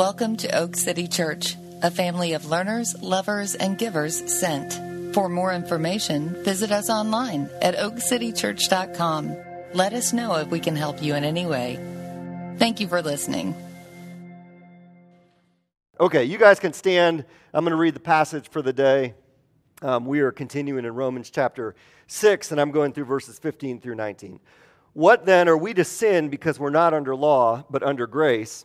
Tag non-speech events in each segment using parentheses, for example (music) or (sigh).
Welcome to Oak City Church, a family of learners, lovers, and givers sent. For more information, visit us online at oakcitychurch.com. Let us know if we can help you in any way. Thank you for listening. Okay, you guys can stand. I'm going to read the passage for the day. Um, we are continuing in Romans chapter 6, and I'm going through verses 15 through 19. What then are we to sin because we're not under law, but under grace?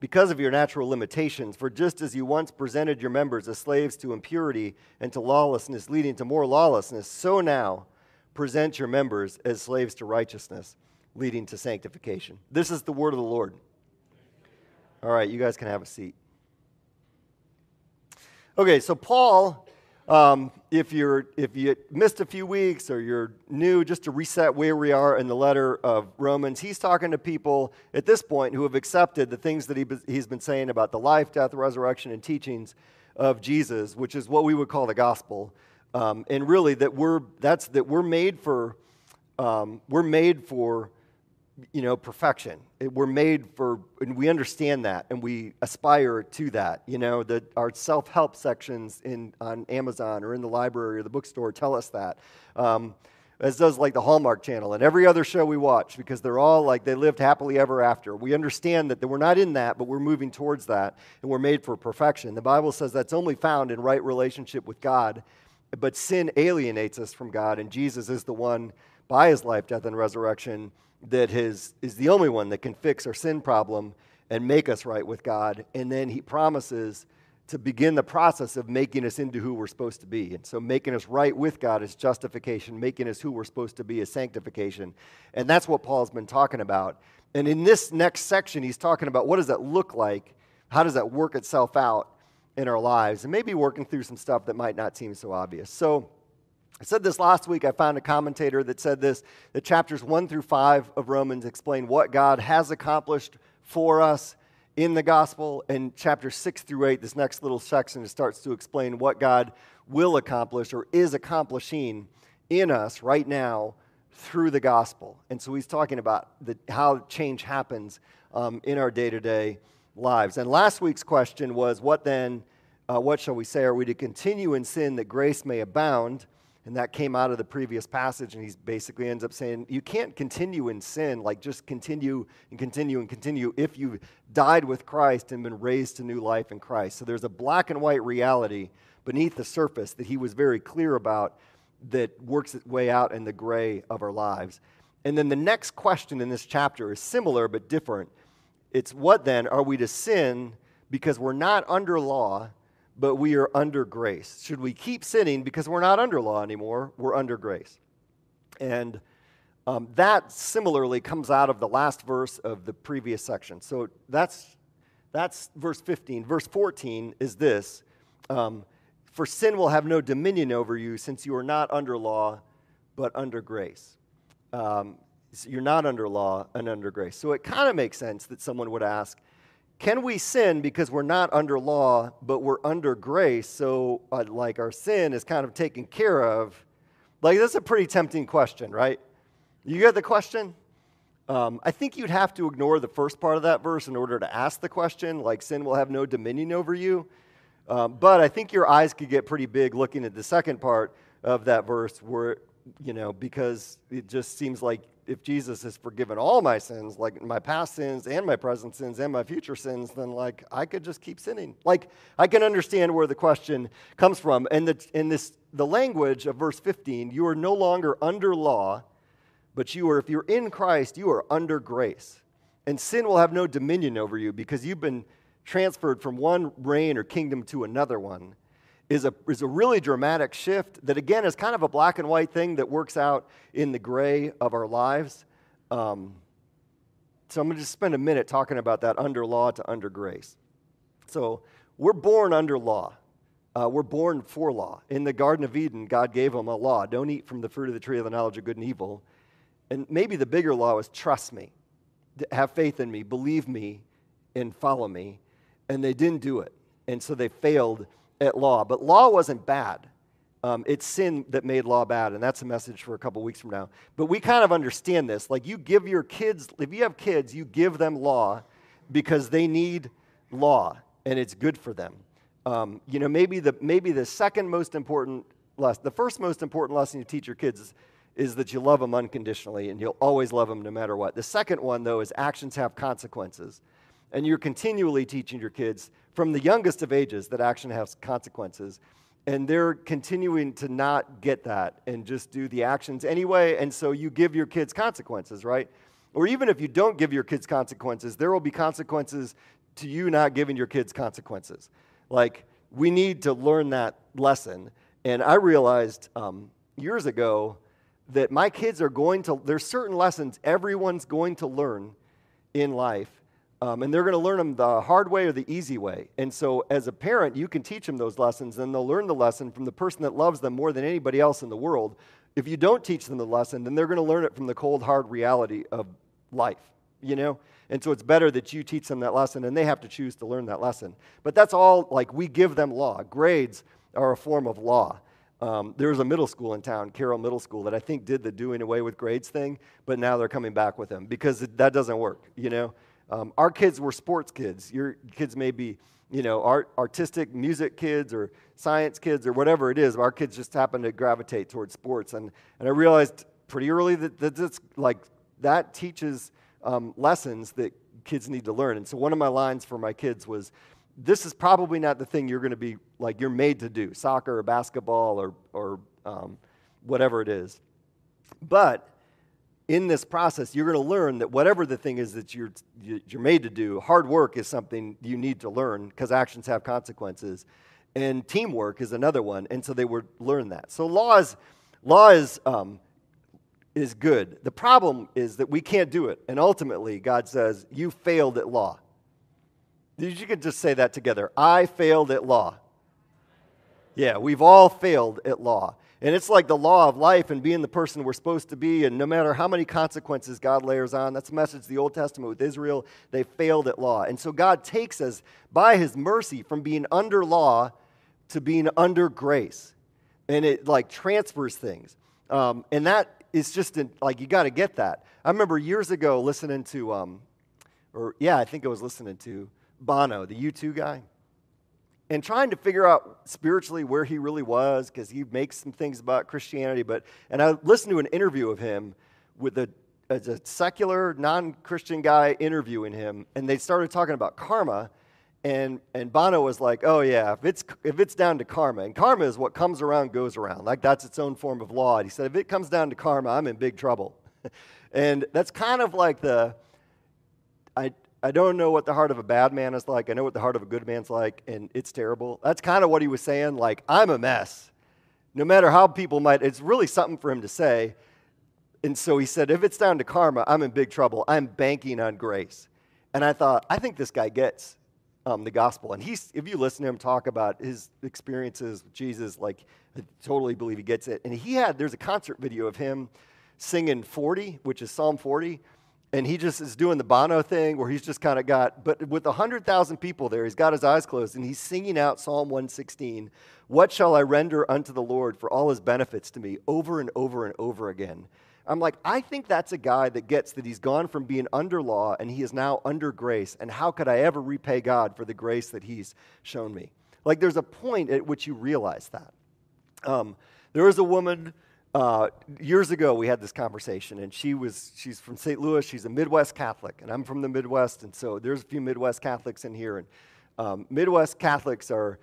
because of your natural limitations. For just as you once presented your members as slaves to impurity and to lawlessness, leading to more lawlessness, so now present your members as slaves to righteousness, leading to sanctification. This is the word of the Lord. All right, you guys can have a seat. Okay, so Paul um, if, you're, if you missed a few weeks or you're new, just to reset where we are in the letter of Romans, he's talking to people at this point who have accepted the things that he, he's been saying about the life, death, resurrection, and teachings of Jesus, which is what we would call the gospel. Um, and really, that we're, that's, that we're made for, um, we're made for you know, perfection. It, we're made for, and we understand that, and we aspire to that. You know, that our self-help sections in on Amazon or in the library or the bookstore tell us that. Um, as does like the Hallmark Channel and every other show we watch, because they're all like they lived happily ever after. We understand that, that we're not in that, but we're moving towards that, and we're made for perfection. The Bible says that's only found in right relationship with God, but sin alienates us from God, and Jesus is the one by his life, death, and resurrection that his, is the only one that can fix our sin problem and make us right with God. And then he promises to begin the process of making us into who we're supposed to be. And so making us right with God is justification, making us who we're supposed to be is sanctification. And that's what Paul's been talking about. And in this next section, he's talking about what does that look like? How does that work itself out in our lives? And maybe working through some stuff that might not seem so obvious. So I said this last week. I found a commentator that said this that chapters 1 through 5 of Romans explain what God has accomplished for us in the gospel. And chapter 6 through 8, this next little section, it starts to explain what God will accomplish or is accomplishing in us right now through the gospel. And so he's talking about the, how change happens um, in our day to day lives. And last week's question was what then, uh, what shall we say? Are we to continue in sin that grace may abound? And that came out of the previous passage, and he basically ends up saying, You can't continue in sin, like just continue and continue and continue if you've died with Christ and been raised to new life in Christ. So there's a black and white reality beneath the surface that he was very clear about that works its way out in the gray of our lives. And then the next question in this chapter is similar but different. It's what then? Are we to sin because we're not under law, but we are under grace. Should we keep sinning because we're not under law anymore? We're under grace. And um, that similarly comes out of the last verse of the previous section. So that's, that's verse 15. Verse 14 is this um, For sin will have no dominion over you, since you are not under law, but under grace. Um, so you're not under law and under grace. So it kind of makes sense that someone would ask, can we sin because we're not under law, but we're under grace? So, uh, like, our sin is kind of taken care of. Like, that's a pretty tempting question, right? You get the question? Um, I think you'd have to ignore the first part of that verse in order to ask the question, like, sin will have no dominion over you. Um, but I think your eyes could get pretty big looking at the second part of that verse, where, you know, because it just seems like if Jesus has forgiven all my sins, like my past sins and my present sins and my future sins, then like I could just keep sinning. Like I can understand where the question comes from. And the, in this, the language of verse 15, you are no longer under law, but you are, if you're in Christ, you are under grace. And sin will have no dominion over you because you've been transferred from one reign or kingdom to another one is a, is a really dramatic shift that, again, is kind of a black and white thing that works out in the gray of our lives. Um, so I'm going to just spend a minute talking about that under law to under grace. So we're born under law. uh, we're born for law. In the Garden of Eden, God gave them a law don't eat from the fruit of the tree of the knowledge of good and evil. And maybe the bigger law was trust me, have faith in me, believe me, and follow me. And they didn't do it. And so they failed at law. But law wasn't bad. Um, it's sin that made law bad, and that's a message for a couple weeks from now. But we kind of understand this. Like, you give your kids, if you have kids, you give them law because they need law, and it's good for them. Um, you know, maybe the, maybe the second most important lesson, the first most important lesson you teach your kids is, is that you love them unconditionally, and you'll always love them no matter what. The second one, though, is actions have consequences. And you're continually teaching your kids from the youngest of ages that action has consequences and they're continuing to not get that and just do the actions anyway. And so you give your kids consequences, right? Or even if you don't give your kids consequences, there will be consequences to you not giving your kids consequences. Like, we need to learn that lesson. And I realized um, years ago that my kids are going to, there's certain lessons everyone's going to learn in life um, and they're going to learn them the hard way or the easy way. And so, as a parent, you can teach them those lessons, and they'll learn the lesson from the person that loves them more than anybody else in the world. If you don't teach them the lesson, then they're going to learn it from the cold, hard reality of life, you know? And so, it's better that you teach them that lesson, and they have to choose to learn that lesson. But that's all, like, we give them law. Grades are a form of law. Um, there was a middle school in town, Carroll Middle School, that I think did the doing away with grades thing, but now they're coming back with them because that doesn't work, you know? Um, our kids were sports kids. Your kids may be, you know, art, artistic music kids or science kids or whatever it is. Our kids just happen to gravitate towards sports. And, and I realized pretty early that, that that's like that teaches um, lessons that kids need to learn. And so one of my lines for my kids was, this is probably not the thing you're going to be like you're made to do soccer or basketball or, or um, whatever it is but in this process, you're going to learn that whatever the thing is that you're, you're made to do, hard work is something you need to learn because actions have consequences. And teamwork is another one. And so they would learn that. So law is, law is, um, is good. The problem is that we can't do it. And ultimately, God says, You failed at law. You could just say that together. I failed at law. Yeah, we've all failed at law. And it's like the law of life and being the person we're supposed to be. And no matter how many consequences God layers on, that's a message the Old Testament with Israel. They failed at law. And so God takes us by his mercy from being under law to being under grace. And it like transfers things. Um, and that is just like, you got to get that. I remember years ago listening to, um, or yeah, I think I was listening to Bono, the U2 guy and trying to figure out spiritually where he really was because he makes some things about Christianity. But and I listened to an interview of him with a a secular non-Christian guy interviewing him, and they started talking about karma. And, and Bono was like, oh, yeah, if it's, if it's down to karma, and karma is what comes around goes around, like that's its own form of law. And he said, if it comes down to karma, I'm in big trouble. (laughs) and that's kind of like the, I, don't know what the heart of a bad man is like. I know what the heart of a good man's like, and it's terrible. That's kind of what he was saying. Like, I'm a mess. No matter how people might, it's really something for him to say. And so he said, if it's down to karma, I'm in big trouble. I'm banking on grace. And I thought, I think this guy gets um, the gospel. And he's, if you listen to him talk about his experiences with Jesus, like, I totally believe he gets it. And he had, there's a concert video of him singing 40, which is Psalm 40 and he just is doing the Bono thing where he's just kind of got, but with 100,000 people there, he's got his eyes closed and he's singing out Psalm 116 What shall I render unto the Lord for all his benefits to me over and over and over again? I'm like, I think that's a guy that gets that he's gone from being under law and he is now under grace. And how could I ever repay God for the grace that he's shown me? Like, there's a point at which you realize that. Um, there was a woman uh, years ago, we had this conversation, and she was, she's from St. Louis. She's a Midwest Catholic, and I'm from the Midwest, and so there's a few Midwest Catholics in here. And um, Midwest Catholics are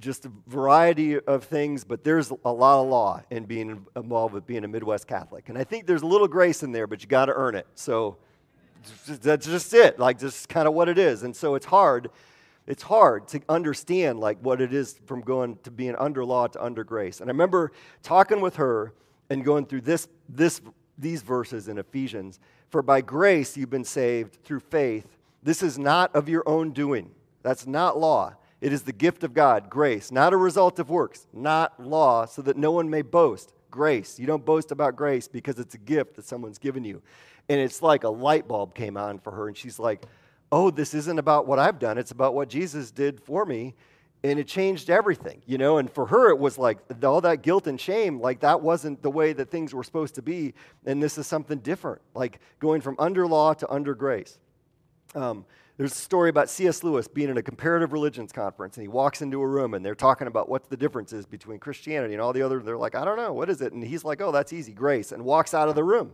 just a variety of things, but there's a lot of law in being involved with being a Midwest Catholic. And I think there's a little grace in there, but you got to earn it. So that's just it, like, just kind of what it is. And so it's hard it's hard to understand like what it is from going to being under law to under grace. And I remember talking with her and going through this, this, these verses in Ephesians. For by grace you've been saved through faith. This is not of your own doing. That's not law. It is the gift of God, grace, not a result of works, not law, so that no one may boast. Grace. You don't boast about grace because it's a gift that someone's given you. And it's like a light bulb came on for her, and she's like, oh, this isn't about what I've done, it's about what Jesus did for me. And it changed everything, you know. And for her, it was like all that guilt and shame, like that wasn't the way that things were supposed to be. And this is something different, like going from under law to under grace. Um, there's a story about C.S. Lewis being at a comparative religions conference, and he walks into a room, and they're talking about what the difference is between Christianity and all the other. They're like, I don't know, what is it? And he's like, Oh, that's easy, grace, and walks out of the room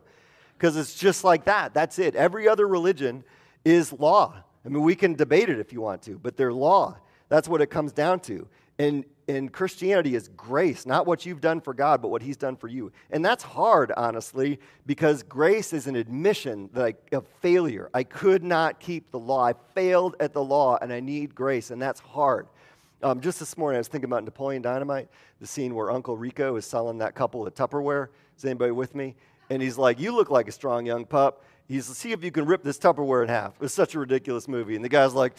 because it's just like that. That's it. Every other religion is law. I mean, we can debate it if you want to, but they're law. That's what it comes down to. And, and Christianity is grace, not what you've done for God, but what He's done for you. And that's hard, honestly, because grace is an admission that I, of failure. I could not keep the law. I failed at the law, and I need grace, and that's hard. Um, just this morning, I was thinking about Napoleon Dynamite, the scene where Uncle Rico is selling that couple of Tupperware. Is anybody with me? And he's like, You look like a strong young pup. He's, See if you can rip this Tupperware in half. It was such a ridiculous movie. And the guy's like,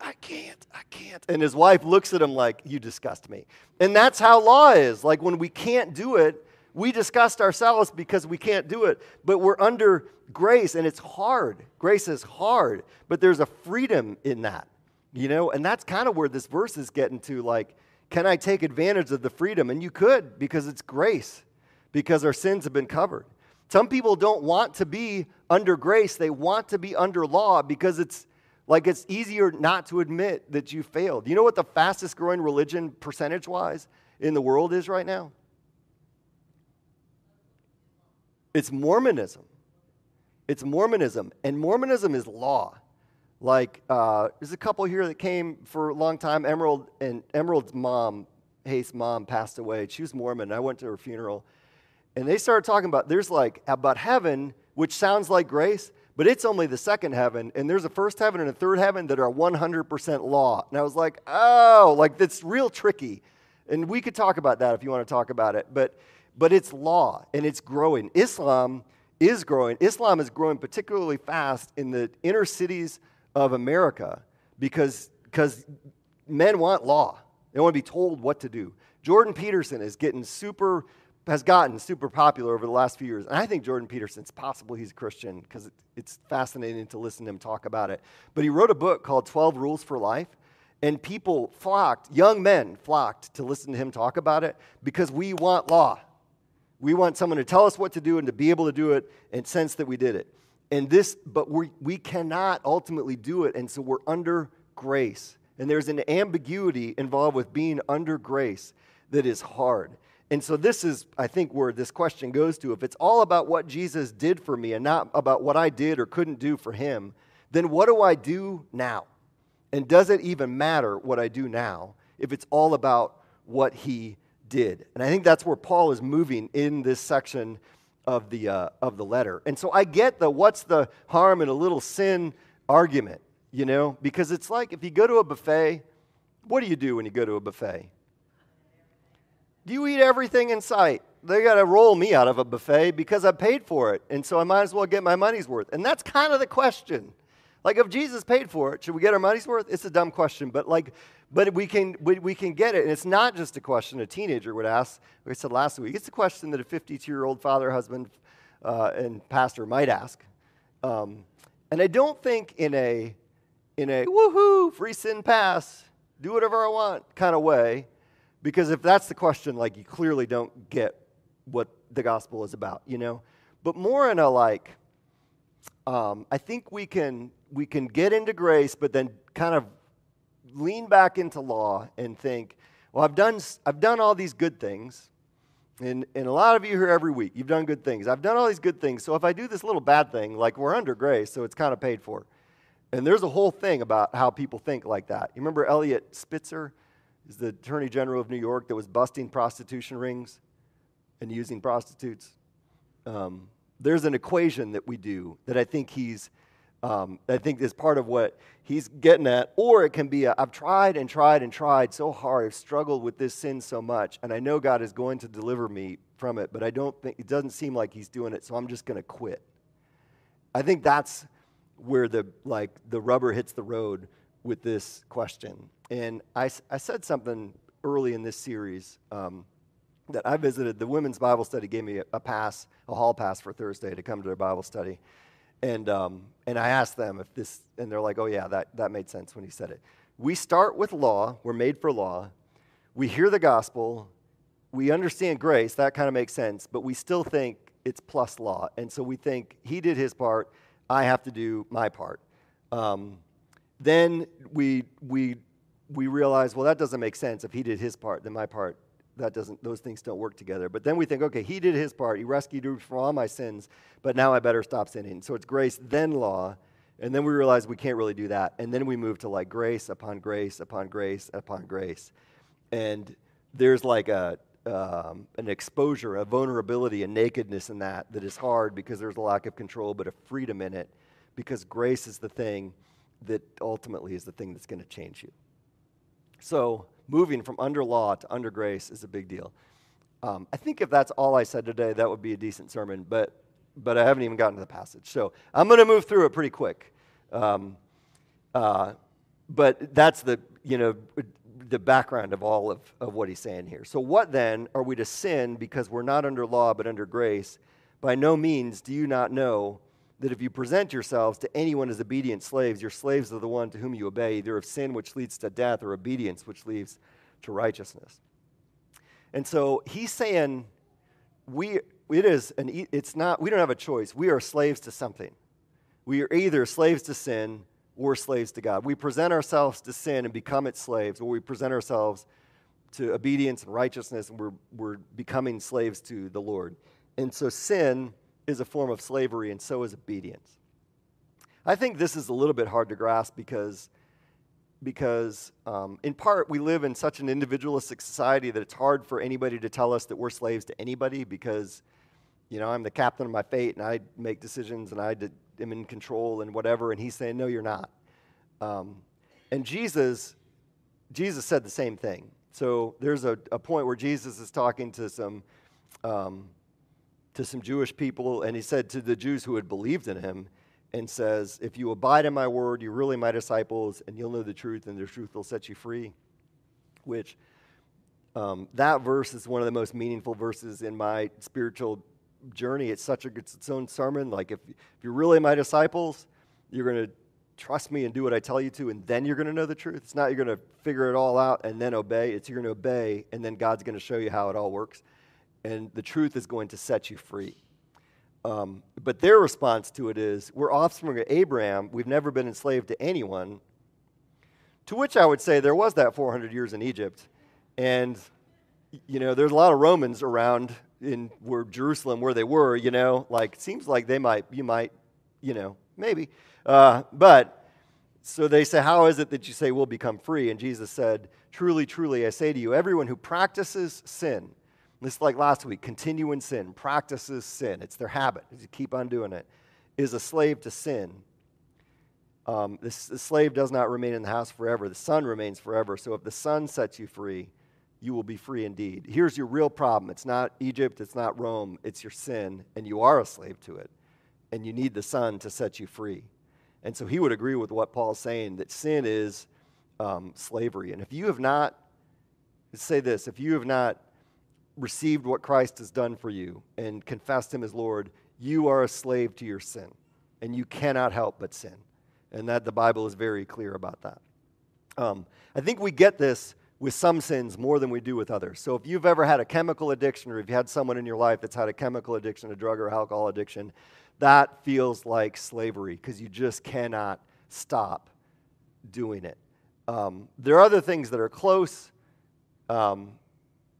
I can't, I can't. And his wife looks at him like, You disgust me. And that's how law is. Like when we can't do it, we disgust ourselves because we can't do it. But we're under grace and it's hard. Grace is hard, but there's a freedom in that, you know? And that's kind of where this verse is getting to. Like, can I take advantage of the freedom? And you could because it's grace because our sins have been covered. Some people don't want to be under grace, they want to be under law because it's like it's easier not to admit that you failed. You know what the fastest growing religion percentage wise in the world is right now? It's Mormonism. It's Mormonism. And Mormonism is law. Like, uh, there's a couple here that came for a long time. Emerald and Emerald's mom, Hayes' mom, passed away. She was Mormon. I went to her funeral. And they started talking about there's like about heaven, which sounds like grace, but it's only the second heaven, and there's a first heaven and a third heaven that are 100% law. And I was like, oh, like that's real tricky. And we could talk about that if you want to talk about it, but but it's law and it's growing. Islam is growing. Islam is growing particularly fast in the inner cities of America because because men want law. They want to be told what to do. Jordan Peterson is getting super has gotten super popular over the last few years. And I think Jordan Peterson's possible he's a Christian because it's fascinating to listen to him talk about it. But he wrote a book called 12 Rules for Life. And people flocked, young men flocked to listen to him talk about it because we want law. We want someone to tell us what to do and to be able to do it and sense that we did it. And this, but we, we cannot ultimately do it. And so we're under grace. And there's an ambiguity involved with being under grace that is hard. And so, this is, I think, where this question goes to. If it's all about what Jesus did for me and not about what I did or couldn't do for him, then what do I do now? And does it even matter what I do now if it's all about what he did? And I think that's where Paul is moving in this section of the, uh, of the letter. And so, I get the what's the harm in a little sin argument, you know, because it's like if you go to a buffet, what do you do when you go to a buffet? Do you eat everything in sight? They got to roll me out of a buffet because I paid for it. And so I might as well get my money's worth. And that's kind of the question. Like, if Jesus paid for it, should we get our money's worth? It's a dumb question, but like, but we can, we, we can get it. And it's not just a question a teenager would ask, like I said last week. It's a question that a 52 year old father, husband, uh, and pastor might ask. Um, and I don't think in a, in a woohoo, free sin pass, do whatever I want kind of way. Because if that's the question, like you clearly don't get what the gospel is about, you know? But more in a like, um, I think we can we can get into grace, but then kind of lean back into law and think, well, I've done I've done all these good things. And, and a lot of you here every week, you've done good things. I've done all these good things. So if I do this little bad thing, like we're under grace, so it's kind of paid for. And there's a whole thing about how people think like that. You remember Eliot Spitzer? Is the Attorney General of New York that was busting prostitution rings and using prostitutes. Um, there's an equation that we do that I think he's, um, I think is part of what he's getting at. Or it can be, i have tried and tried and tried so hard, I've struggled with this sin so much, and I know God is going to deliver me from it, but I don't think, it doesn't seem like he's doing it, so I'm just going to quit. I think that's where the, like, the rubber hits the road with this question. And I, I said something early in this series um, that I visited. The women's Bible study gave me a, a, pass, a hall pass for Thursday to come to their Bible study. And, um, and I asked them if this, and they're like, oh, yeah, that, that made sense when he said it. We start with law, we're made for law. We hear the gospel, we understand grace, that kind of makes sense, but we still think it's plus law. And so we think he did his part, I have to do my part. Um, then we, we, we realize, well, that doesn't make sense. If he did his part, then my part, that doesn't, those things don't work together. But then we think, okay, he did his part. He rescued me from all my sins, but now I better stop sinning. So it's grace, then law. And then we realize we can't really do that. And then we move to like grace upon grace upon grace upon grace. And there's like a, um, an exposure, a vulnerability, a nakedness in that that is hard because there's a lack of control, but a freedom in it because grace is the thing that ultimately is the thing that's going to change you. So, moving from under law to under grace is a big deal. Um, I think if that's all I said today, that would be a decent sermon, but, but I haven't even gotten to the passage. So, I'm going to move through it pretty quick. Um, uh, but that's the, you know, the background of all of, of what he's saying here. So, what then are we to sin because we're not under law but under grace? By no means do you not know that if you present yourselves to anyone as obedient slaves, your slaves are the one to whom you obey, either of sin which leads to death or obedience which leads to righteousness. And so he's saying we it is an it's not we don't have a choice. We are slaves to something. We are either slaves to sin or slaves to God. We present ourselves to sin and become its slaves, or we present ourselves to obedience and righteousness and we're, we're becoming slaves to the Lord. And so sin is a form of slavery, and so is obedience. I think this is a little bit hard to grasp because, because um, in part, we live in such an individualistic society that it's hard for anybody to tell us that we're slaves to anybody because, you know, I'm the captain of my fate and I make decisions and I am in control and whatever. And he's saying, no, you're not. Um, and Jesus, Jesus said the same thing. So there's a, a point where Jesus is talking to some um, to some Jewish people, and he said to the Jews who had believed in him, and says, If you abide in my word, you're really my disciples, and you'll know the truth, and the truth will set you free. Which, um, that verse is one of the most meaningful verses in my spiritual journey. It's such a it's its own sermon. Like, if, if you're really my disciples, you're going to trust me and do what I tell you to, and then you're going to know the truth. It's not you're going to figure it all out and then obey. It's you're going to obey, and then God's going to show you how it all works and the truth is going to set you free. Um, but their response to it is, We're offspring of Abraham. We've never been enslaved to anyone. To which I would say there was that 400 years in Egypt. And, you know, there's a lot of Romans around in where Jerusalem where they were, you know, like, seems like they might, you might, you know, maybe. Uh, but, so they say, How is it that you say we'll become free? And Jesus said, Truly, truly, I say to you, everyone who practices sin, this like last week, continue in sin, practices sin. It's their habit. You keep on doing it. Is a slave to sin. Um, the slave does not remain in the house forever. The son remains forever. So if the son sets you free, you will be free indeed. Here's your real problem. It's not Egypt, it's not Rome, it's your sin, and you are a slave to it. And you need the son to set you free. And so he would agree with what Paul's saying that sin is um, slavery. And if you have not, say this, if you have not received what Christ has done for you and confessed him as Lord, you are a slave to your sin. And you cannot help but sin. And that the Bible is very clear about that. Um, I think we get this with some sins more than we do with others. So if you've ever had a chemical addiction or if you had someone in your life that's had a chemical addiction, a drug or alcohol addiction, that feels like slavery because you just cannot stop doing it. Um, there are other things that are close. Um,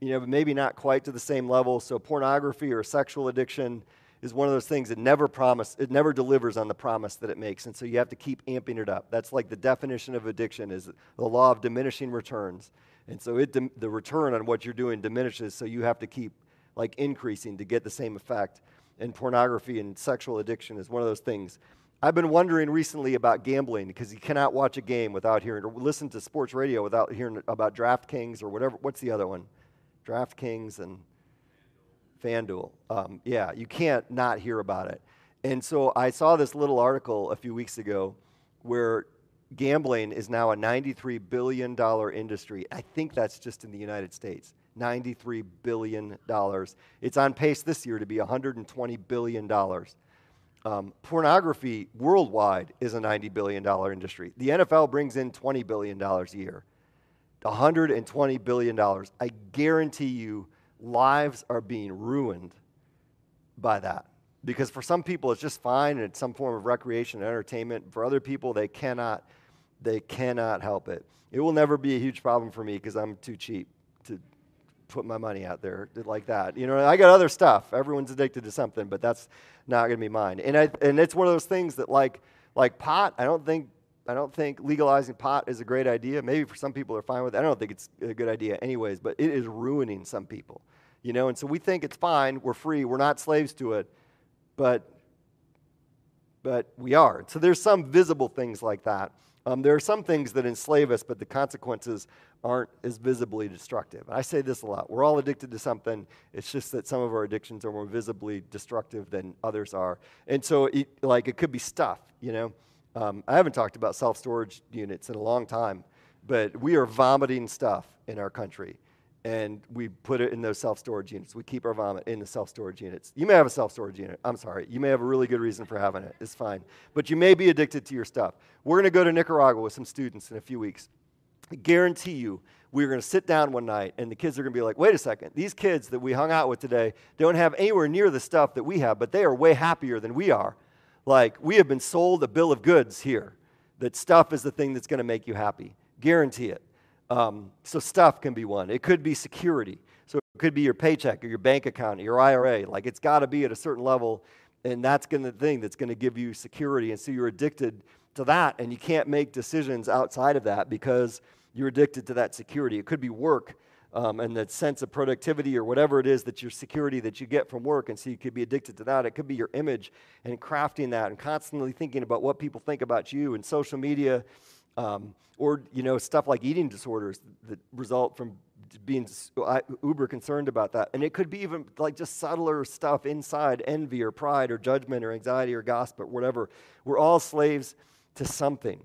you know, maybe not quite to the same level. So pornography or sexual addiction is one of those things that never promise it never delivers on the promise that it makes. And so you have to keep amping it up. That's like the definition of addiction is the law of diminishing returns. And so it the return on what you're doing diminishes. So you have to keep like increasing to get the same effect. And pornography and sexual addiction is one of those things. I've been wondering recently about gambling because you cannot watch a game without hearing or listen to sports radio without hearing about draftkings or whatever. What's the other one DraftKings and FanDuel. Um, yeah, you can't not hear about it. And so I saw this little article a few weeks ago where gambling is now a $93 billion industry. I think that's just in the United States. $93 billion. It's on pace this year to be $120 billion. Um, pornography worldwide is a $90 billion industry. The NFL brings in $20 billion a year. $120 billion. I guarantee you, lives are being ruined by that. Because for some people, it's just fine and it's some form of recreation and entertainment. For other people, they cannot, they cannot help it. It will never be a huge problem for me because I'm too cheap to put my money out there like that. You know, I got other stuff. Everyone's addicted to something, but that's not going to be mine. And I, and it's one of those things that like like pot. I don't think I don't think legalizing pot is a great idea. Maybe for some people are fine with it. I don't think it's a good idea anyways, but it is ruining some people. You know, and so we think it's fine, we're free, we're not slaves to it, but but we are. So there's some visible things like that. Um, there are some things that enslave us, but the consequences aren't as visibly destructive. I say this a lot. We're all addicted to something. It's just that some of our addictions are more visibly destructive than others are. And so, it, like, it could be stuff, you know. Um, I haven't talked about self storage units in a long time, but we are vomiting stuff in our country and we put it in those self storage units. We keep our vomit in the self storage units. You may have a self storage unit. I'm sorry. You may have a really good reason for having it. It's fine. But you may be addicted to your stuff. We're going to go to Nicaragua with some students in a few weeks. I guarantee you, we're going to sit down one night and the kids are going to be like, wait a second, these kids that we hung out with today don't have anywhere near the stuff that we have, but they are way happier than we are. Like, we have been sold a bill of goods here that stuff is the thing that's going to make you happy. Guarantee it. Um, so stuff can be one. It could be security. So it could be your paycheck or your bank account or your IRA. Like it's got to be at a certain level, and that's going to the thing that's going to give you security. And so you're addicted to that, and you can't make decisions outside of that because you're addicted to that security. It could be work. Um, and that sense of productivity or whatever it is that your security that you get from work. And so you could be addicted to that. It could be your image and crafting that and constantly thinking about what people think about you and social media um, or, you know, stuff like eating disorders that result from being uber concerned about that. And it could be even like just subtler stuff inside envy or pride or judgment or anxiety or gossip or whatever. We're all slaves to something.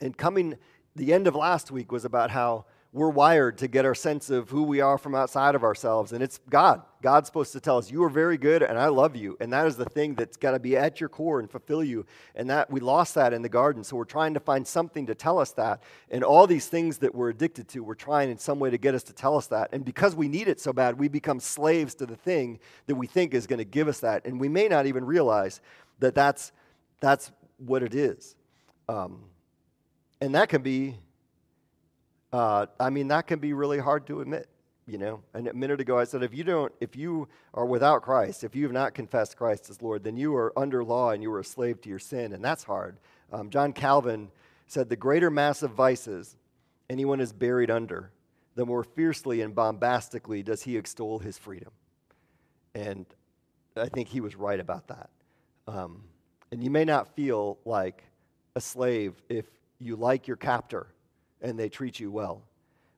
And coming, the end of last week was about how we're wired to get our sense of who we are from outside of ourselves. And it's God. God's supposed to tell us, You are very good and I love you. And that is the thing that's got to be at your core and fulfill you. And that we lost that in the garden. So we're trying to find something to tell us that. And all these things that we're addicted to, we're trying in some way to get us to tell us that. And because we need it so bad, we become slaves to the thing that we think is going to give us that. And we may not even realize that that's, that's what it is. Um, and that can be uh, I mean, that can be really hard to admit, you know. And a minute ago I said, if you don't, if you are without Christ, if you have not confessed Christ as Lord, then you are under law and you are a slave to your sin, and that's hard. Um, John Calvin said, the greater mass of vices anyone is buried under, the more fiercely and bombastically does he extol his freedom. And I think he was right about that. Um, and you may not feel like a slave if you like your captor and they treat you well.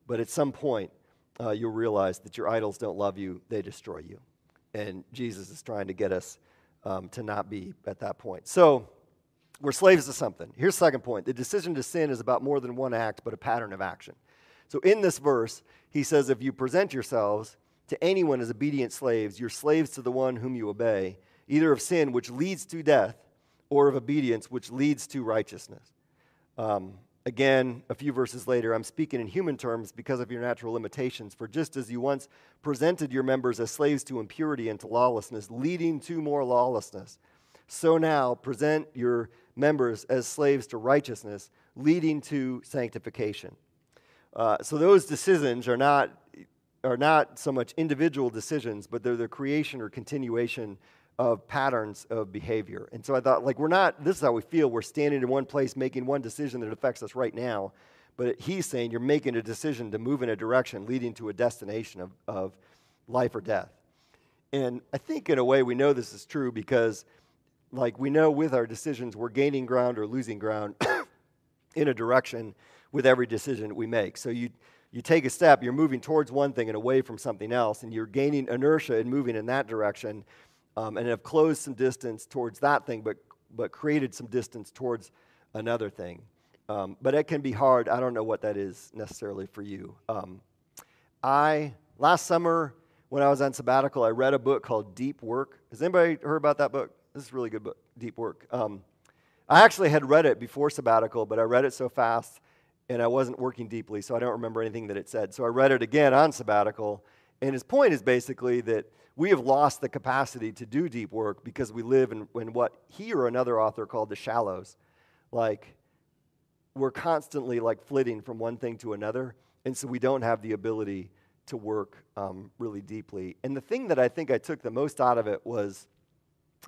But at some point, uh, you'll realize that your idols don't love you, they destroy you. And Jesus is trying to get us um, to not be at that point. So, we're slaves to something. Here's the second point the decision to sin is about more than one act, but a pattern of action. So, in this verse, he says, If you present yourselves to anyone as obedient slaves, you're slaves to the one whom you obey, either of sin, which leads to death, or of obedience, which leads to righteousness. Um, Again, a few verses later, I'm speaking in human terms because of your natural limitations. For just as you once presented your members as slaves to impurity and to lawlessness, leading to more lawlessness, so now present your members as slaves to righteousness, leading to sanctification. Uh, so those decisions are not, are not so much individual decisions, but they're the creation or continuation of patterns of behavior. And so I thought, like, we're not, this is how we feel. We're standing in one place making one decision that affects us right now. But he's saying you're making a decision to move in a direction leading to a destination of, of life or death. And I think in a way we know this is true because, like, we know with our decisions we're gaining ground or losing ground (coughs) in a direction with every decision we make. So you, you take a step, you're moving towards one thing and away from something else, and you're gaining inertia and moving in that direction um, and have closed some distance towards that thing, but, but created some distance towards another thing. Um, but it can be hard. I don't know what that is necessarily for you. Um, I, last summer, when I was on sabbatical, I read a book called Deep Work. Has anybody heard about that book? This is a really good book, Deep Work. Um, I actually had read it before sabbatical, but I read it so fast and I wasn't working deeply, so I don't remember anything that it said. So I read it again on sabbatical, and his point is basically that we have lost the capacity to do deep work because we live in, in what he or another author called the shallows. Like, we're constantly like flitting from one thing to another, and so we don't have the ability to work um, really deeply. And the thing that I think I took the most out of it was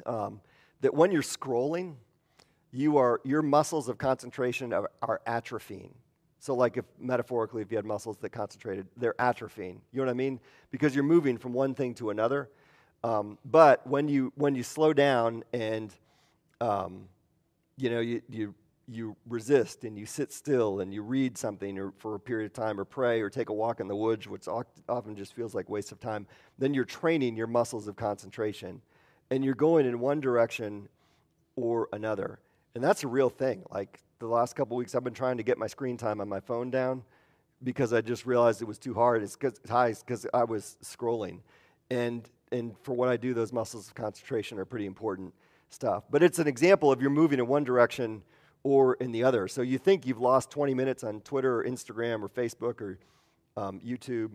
um, that when you're scrolling, you are, your muscles of concentration are, are atrophying. So, like if metaphorically, if you had muscles that concentrated, they're atrophying. You know what I mean? Because you're moving from one thing to another. Um, but when you when you slow down and um, you know you, you you resist and you sit still and you read something or for a period of time or pray or take a walk in the woods, which often just feels like waste of time, then you're training your muscles of concentration and you're going in one direction or another. And that's a real thing. Like the last couple weeks, I've been trying to get my screen time on my phone down because I just realized it was too hard. It's because high because I was scrolling. And, and for what I do, those muscles of concentration are pretty important stuff. But it's an example of you're moving in one direction or in the other. So you think you've lost 20 minutes on Twitter or Instagram or Facebook or um, YouTube.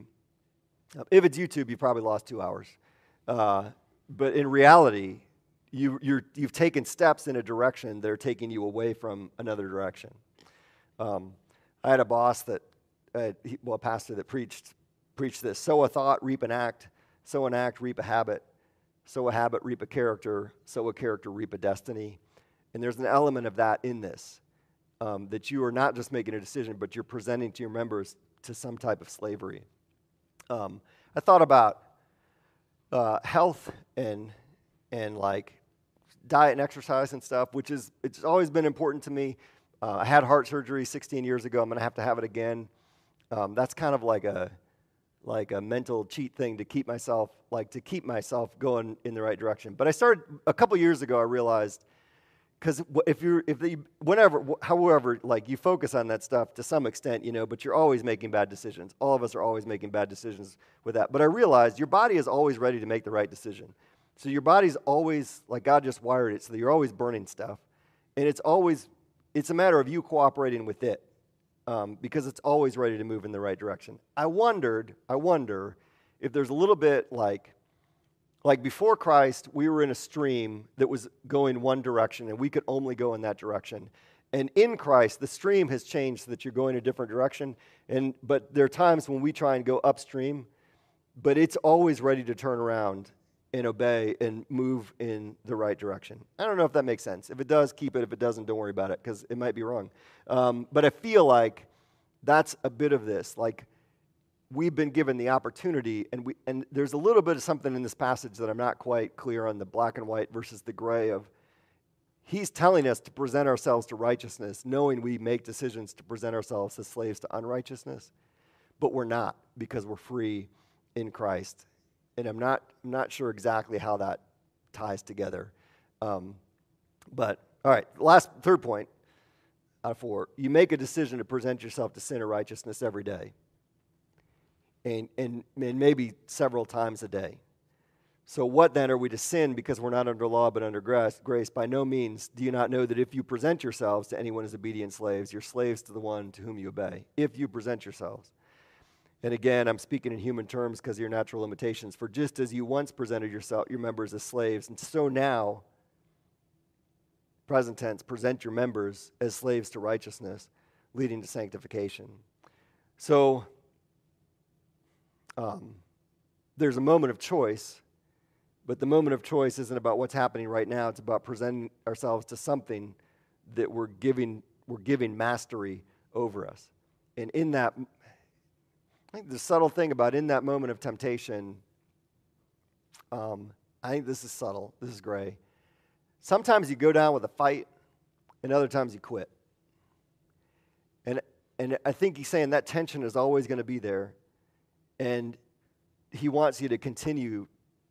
If it's YouTube, you probably lost two hours. Uh, but in reality, you, have taken steps in a direction that are taking you away from another direction. Um, I had a boss that, uh, he, well, a pastor that preached, preached this sow a thought, reap an act, sow an act, reap a habit, sow a habit, reap a character, sow a character, reap a destiny. And there's an element of that in this um, that you are not just making a decision, but you're presenting to your members to some type of slavery. Um, I thought about uh, health and and like diet and exercise and stuff, which is it's always been important to me. Uh, I had heart surgery 16 years ago. I'm going to have to have it again. Um, that's kind of like a like a mental cheat thing to keep myself like to keep myself going in the right direction. But I started a couple years ago. I realized because if you're if the whenever however like you focus on that stuff to some extent, you know, but you're always making bad decisions. All of us are always making bad decisions with that. But I realized your body is always ready to make the right decision. So your body's always, like God just wired it, so that you're always burning stuff. And it's always, it's a matter of you cooperating with it um, because it's always ready to move in the right direction. I wondered, I wonder if there's a little bit like, like before Christ, we were in a stream that was going one direction and we could only go in that direction. And in Christ, the stream has changed so that you're going a different direction. And, but there are times when we try and go upstream, but it's always ready to turn around and obey and move in the right direction. I don't know if that makes sense. If it does, keep it. If it doesn't, don't worry about it because it might be wrong. Um, but I feel like that's a bit of this. Like we've been given the opportunity, and we and there's a little bit of something in this passage that I'm not quite clear on the black and white versus the gray of. He's telling us to present ourselves to righteousness, knowing we make decisions to present ourselves as slaves to unrighteousness, but we're not because we're free in Christ and I'm not, I'm not sure exactly how that ties together. Um, but, all right, last, third point out of four. You make a decision to present yourself to or righteousness every day, and, and, and maybe several times a day. So, what then are we to sin because we're not under law but under grace? grace? By no means do you not know that if you present yourselves to anyone as obedient slaves, you're slaves to the one to whom you obey. If you present yourselves. And again, I'm speaking in human terms because of your natural limitations. For just as you once presented yourself, your members as slaves, and so now, present tense, present your members as slaves to righteousness, leading to sanctification. So, um, there's a moment of choice, but the moment of choice isn't about what's happening right now. It's about presenting ourselves to something that we're giving, we're giving mastery over us. And in that I think the subtle thing about in that moment of temptation, um, I think this is subtle, this is gray. Sometimes you go down with a fight, and other times you quit. And, and I think he's saying that tension is always going to be there. And he wants you to continue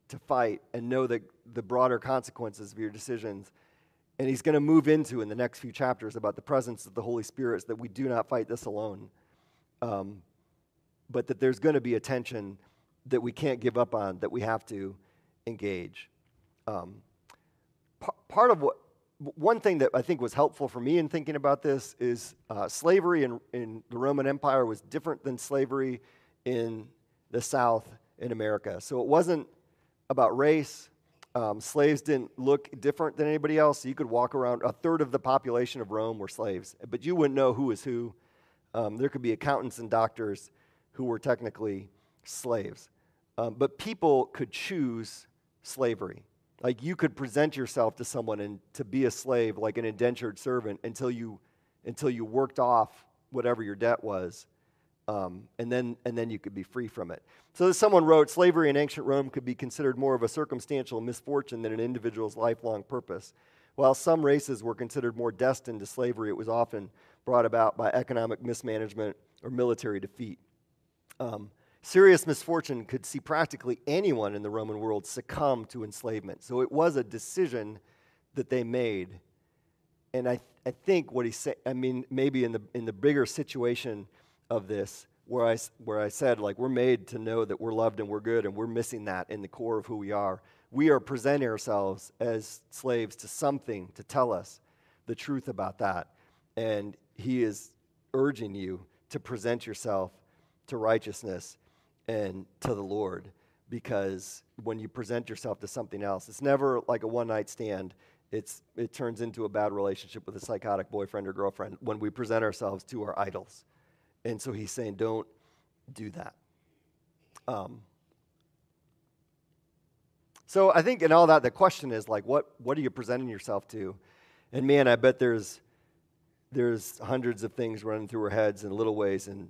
to fight and know the, the broader consequences of your decisions. And he's going to move into in the next few chapters about the presence of the Holy Spirit so that we do not fight this alone. Um, but that there's going to be a tension that we can't give up on, that we have to engage. Um, part of what, one thing that I think was helpful for me in thinking about this is uh, slavery in, in the Roman Empire was different than slavery in the South in America. So it wasn't about race. Um, slaves didn't look different than anybody else. So You could walk around, a third of the population of Rome were slaves, but you wouldn't know who was who. Um, there could be accountants and doctors who were technically slaves. Um, but people could choose slavery. Like you could present yourself to someone and to be a slave, like an indentured servant, until you, until you worked off whatever your debt was. Um, and, then, and then you could be free from it. So, someone wrote, slavery in ancient Rome could be considered more of a circumstantial misfortune than an individual's lifelong purpose. While some races were considered more destined to slavery, it was often brought about by economic mismanagement or military defeat. Um, serious misfortune could see practically anyone in the Roman world succumb to enslavement. So it was a decision that they made. And I, I think what he said, I mean, maybe in the, in the bigger situation of this, where I, where I said, like, we're made to know that we're loved and we're good, and we're missing that in the core of who we are. We are presenting ourselves as slaves to something to tell us the truth about that. And he is urging you to present yourself to righteousness and to the Lord because when you present yourself to something else, it's never like a one night stand. It's, it turns into a bad relationship with a psychotic boyfriend or girlfriend when we present ourselves to our idols. And so he's saying, don't do that. Um, so I think in all that, the question is like, what, what are you presenting yourself to? And man, I bet there's, there's hundreds of things running through our heads in little ways and,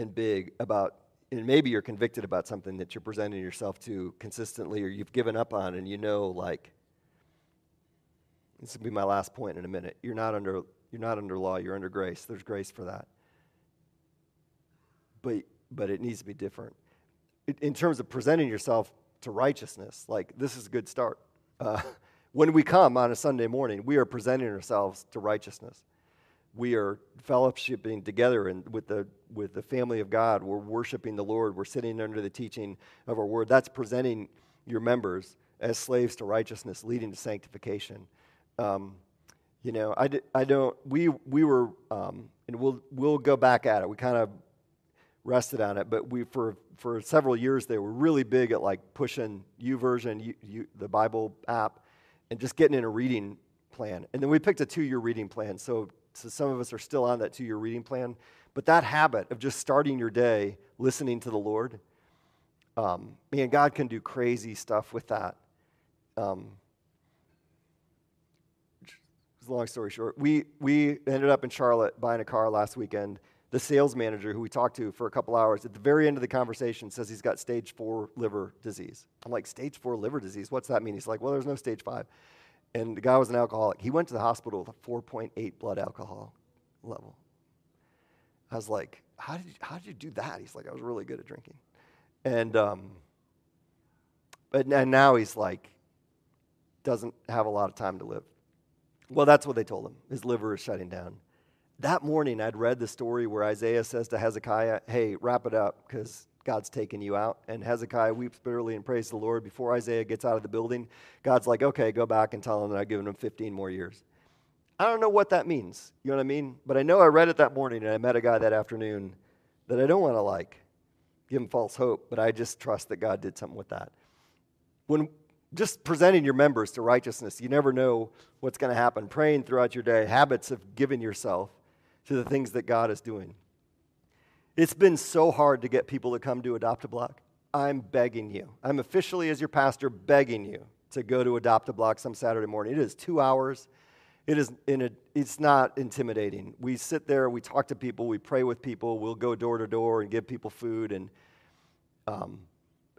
and big about and maybe you're convicted about something that you're presenting yourself to consistently or you've given up on and you know like this will be my last point in a minute. You're not under you're not under law you're under grace. There's grace for that. But but it needs to be different. In terms of presenting yourself to righteousness like this is a good start. Uh, (laughs) when we come on a sunday morning we are presenting ourselves to righteousness we are fellowshipping together and with the with the family of God. We're worshiping the Lord. We're sitting under the teaching of our word. That's presenting your members as slaves to righteousness, leading to sanctification. Um, you know, I, I don't. We we were, um, and we'll we'll go back at it. We kind of rested on it, but we for for several years they were really big at like pushing YouVersion, you, you, the Bible app, and just getting in a reading plan. And then we picked a two-year reading plan. So so some of us are still on that two year reading plan. But that habit of just starting your day listening to the Lord, um, man, God can do crazy stuff with that. Um, long story short, we, we ended up in Charlotte buying a car last weekend. The sales manager who we talked to for a couple hours at the very end of the conversation says he's got stage four liver disease. I'm like, stage four liver disease? What's that mean? He's like, well, there's no stage five and the guy was an alcoholic. He went to the hospital with a 4.8 blood alcohol level. I was like, how did you, how did you do that? He's like, I was really good at drinking. And, um, but and now he's like, doesn't have a lot of time to live. Well, that's what they told him. His liver is shutting down. That morning, I'd read the story where Isaiah says to Hezekiah, hey, wrap it up because God's taken you out. And Hezekiah weeps bitterly and prays the Lord. Before Isaiah gets out of the building, God's like, okay, go back and tell him that I've given him 15 more years. I don't know what that means. You know what I mean? But I know I read it that morning and I met a guy that afternoon that I don't want to like give him false hope, but I just trust that God did something with that. When just presenting your members to righteousness, you never know what's going to happen. Praying throughout your day, habits of giving yourself to the things that God is doing. It's been so hard to get people to come to Adopt a Block. I'm begging you. I'm officially, as your pastor, begging you to go to Adopt a Block some Saturday morning. It is two hours. It is in a, it's not intimidating. We sit there, we talk to people, we pray with people, we'll go door to door and give people food and, um,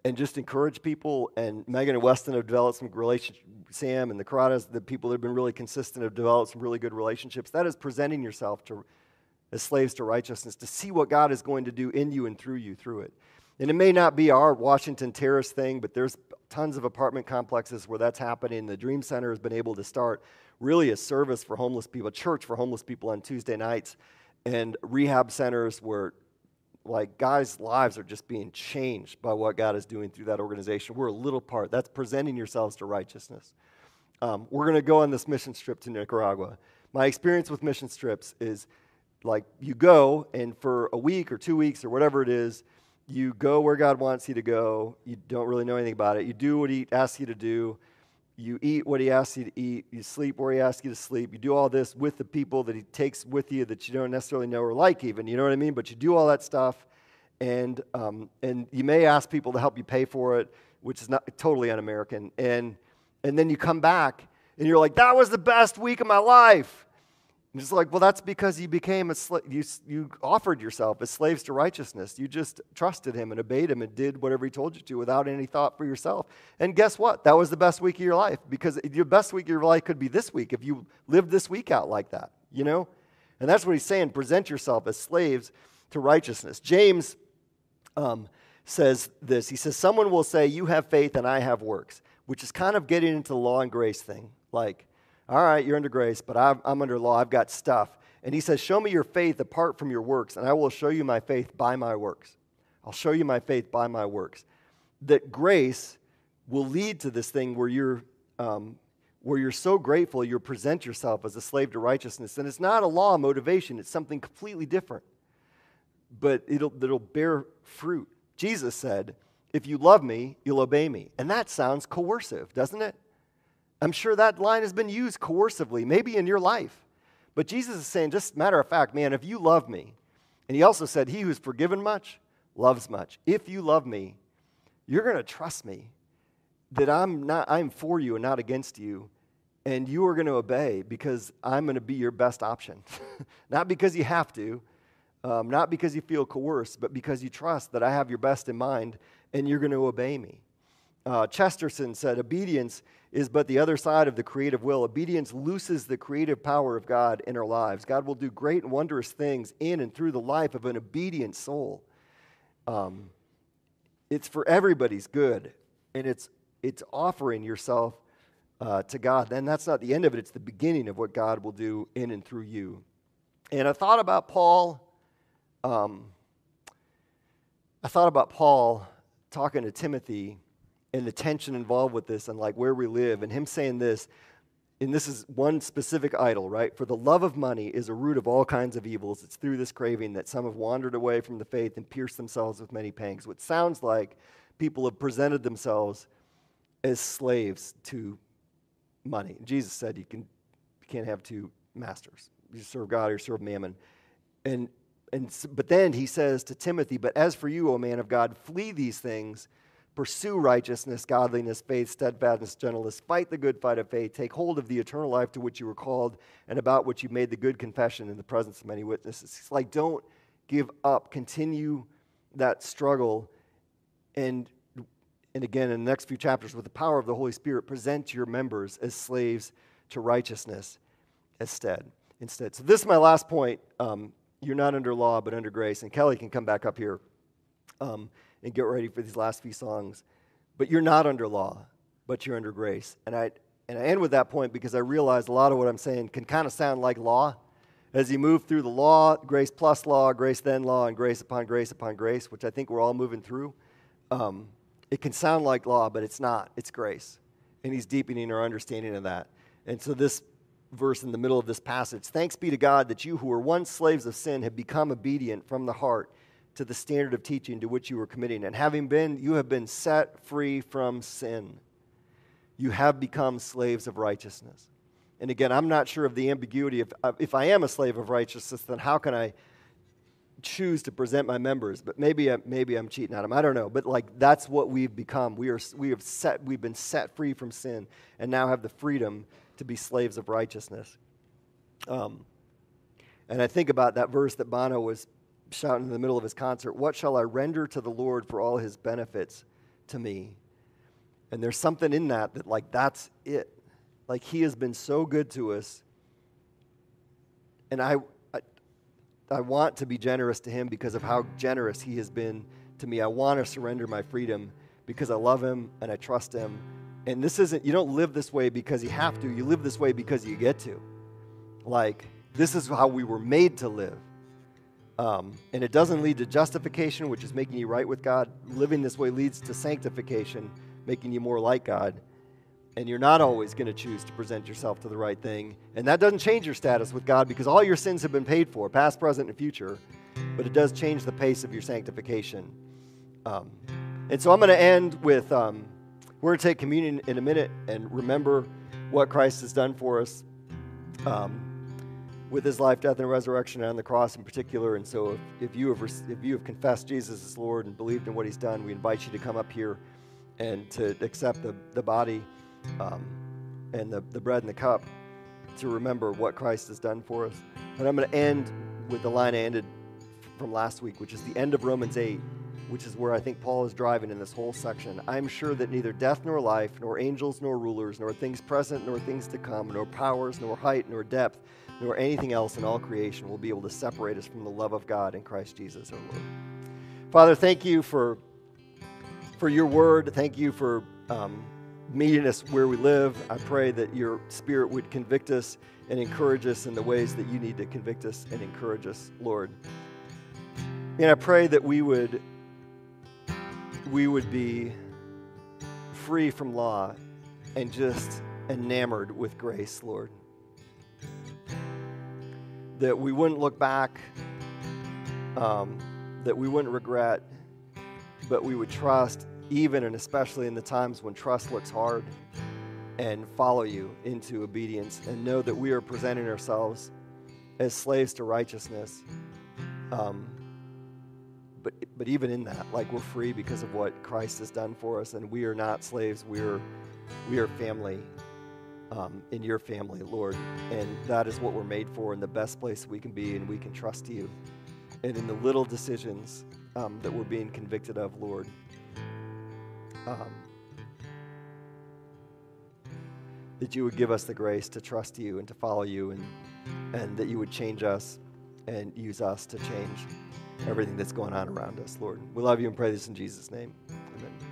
and just encourage people. And Megan and Weston have developed some relationships. Sam and the Karatas, the people that have been really consistent, have developed some really good relationships. That is presenting yourself to as slaves to righteousness, to see what God is going to do in you and through you through it. And it may not be our Washington Terrace thing, but there's tons of apartment complexes where that's happening. The Dream Center has been able to start really a service for homeless people, a church for homeless people on Tuesday nights, and rehab centers where like guys' lives are just being changed by what God is doing through that organization. We're a little part. That's presenting yourselves to righteousness. Um, we're going to go on this mission trip to Nicaragua. My experience with mission trips is like you go, and for a week or two weeks or whatever it is, you go where God wants you to go. You don't really know anything about it. You do what He asks you to do. You eat what He asks you to eat. You sleep where He asks you to sleep. You do all this with the people that He takes with you that you don't necessarily know or like, even. You know what I mean? But you do all that stuff, and um, and you may ask people to help you pay for it, which is not totally un-American. And and then you come back, and you're like, "That was the best week of my life." And it's like, well, that's because you became a. You, you offered yourself as slaves to righteousness. You just trusted him and obeyed him and did whatever he told you to without any thought for yourself. And guess what? That was the best week of your life because your best week of your life could be this week if you lived this week out like that, you know? And that's what he's saying. Present yourself as slaves to righteousness. James um, says this. He says, Someone will say, You have faith and I have works, which is kind of getting into the law and grace thing. Like, all right, you're under grace, but I'm, I'm under law. I've got stuff. And he says, Show me your faith apart from your works, and I will show you my faith by my works. I'll show you my faith by my works. That grace will lead to this thing where you're, um, where you're so grateful you present yourself as a slave to righteousness. And it's not a law motivation, it's something completely different. But it'll, it'll bear fruit. Jesus said, If you love me, you'll obey me. And that sounds coercive, doesn't it? I'm sure that line has been used coercively, maybe in your life. But Jesus is saying, just matter of fact, man, if you love me, and he also said, He who's forgiven much loves much. If you love me, you're going to trust me that I'm not I'm for you and not against you and you are going to obey because I'm going to be your best option. (laughs) not because you have to, um, not because you feel coerced, but because you trust that I have your best in mind and you're going to obey me. Uh, Chesterton said, Obedience is but the other side of the creative will. Obedience looses the creative power of God in our lives. God will do great and wondrous things in and through the life of an obedient soul. Um, it's for everybody's good, and it's, it's offering yourself uh, to God. And that's not the end of it, it's the beginning of what God will do in and through you. And I thought about Paul. Um, I thought about Paul talking to Timothy and the tension involved with this and like where we live and him saying this and this is one specific idol right? For the love of money is a root of all kinds of evils. It's through this craving that some have wandered away from the faith and pierced themselves with many pangs what sounds like people have presented themselves as slaves to money. Jesus said you can you can't have two masters. You serve god or you serve mammon. And and but then he says to timothy but as for you o man of god flee these things Pursue righteousness, godliness, faith, steadfastness, gentleness. Fight the good fight of faith. Take hold of the eternal life to which you were called and about which you made the good confession in the presence of many witnesses. It's like, don't give up. Continue that struggle. And, and again, in the next few chapters, with the power of the Holy Spirit, present your members as slaves to righteousness instead. instead. So, this is my last point. Um, you're not under law, but under grace. And Kelly can come back up here. Um, and get ready for these last few songs. But you're not under law, but you're under grace. And I, and I end with that point because I realize a lot of what I'm saying can kind of sound like law. As you move through the law, grace plus law, grace then law, and grace upon grace upon grace, which I think we're all moving through, um, it can sound like law, but it's not. It's grace. And he's deepening our understanding of that. And so, this verse in the middle of this passage Thanks be to God that you who were once slaves of sin have become obedient from the heart to the standard of teaching to which you were committing. And having been, you have been set free from sin. You have become slaves of righteousness. And again, I'm not sure of the ambiguity. If, if I am a slave of righteousness, then how can I choose to present my members? But maybe, I, maybe I'm cheating at them. I don't know. But like that's what we've become. We, are, we have set, we've been set free from sin and now have the freedom to be slaves of righteousness. Um, and I think about that verse that Bono was shouting in the middle of his concert, What shall I render to the Lord for all his benefits to me? And there's something in that that, like, that's it. Like, he has been so good to us. And I, I, I want to be generous to him because of how generous he has been to me. I want to surrender my freedom because I love him and I trust him And this isn't, you don't live this way because you have to, you live this way because you get to. Like, this is how we were made to live. Um, and it doesn't lead to justification, which is making you right with God. Living this way leads to sanctification, making you more like God. And you're not always going to choose to present yourself to the right thing. And that doesn't change your status with God because all your sins have been paid for, past, present, and future. But it does change the pace of your sanctification. Um, and so I'm going to end with um, we're going to take communion in a minute and remember what Christ has done for us. Um, with his life, death, and resurrection on the cross in particular. And so, if, if, you have, if you have confessed Jesus as Lord and believed in what he's done, we invite you to come up here and to accept the, the body um, and the, the bread and the cup to remember what Christ has done for us. And I'm going to end with the line I ended from last week, which is the end of Romans 8, which is where I think Paul is driving in this whole section. I'm sure that neither death nor life, nor angels nor rulers, nor things present nor things to come, nor powers, nor height, nor depth, nor anything else in all creation will be able to separate us from the love of God in Christ Jesus our Lord. Father, thank you for, for your word. Thank you for um, meeting us where we live. I pray that your spirit would convict us and encourage us in the ways that you need to convict us and encourage us, Lord. And I pray that we would we would be free from law and just enamored with grace, Lord that we wouldn't look back, um, that we wouldn't regret, but we would trust, even and especially in the times when trust looks hard, and follow you into obedience and know that we are presenting ourselves as slaves to righteousness. Um, but, but even in that, like we're free because of what Christ has done for us, and we are not slaves, we are, we are family um, in your family, Lord. And that is what we're made for and the best place we can be, and we can trust you. And in the little decisions um, that we're being convicted of, Lord, um, that you would give us the grace to trust you and to follow you, and, and that you would change us and use us to change everything that's going on around us, Lord. We love you and pray this in Jesus' name. Amen.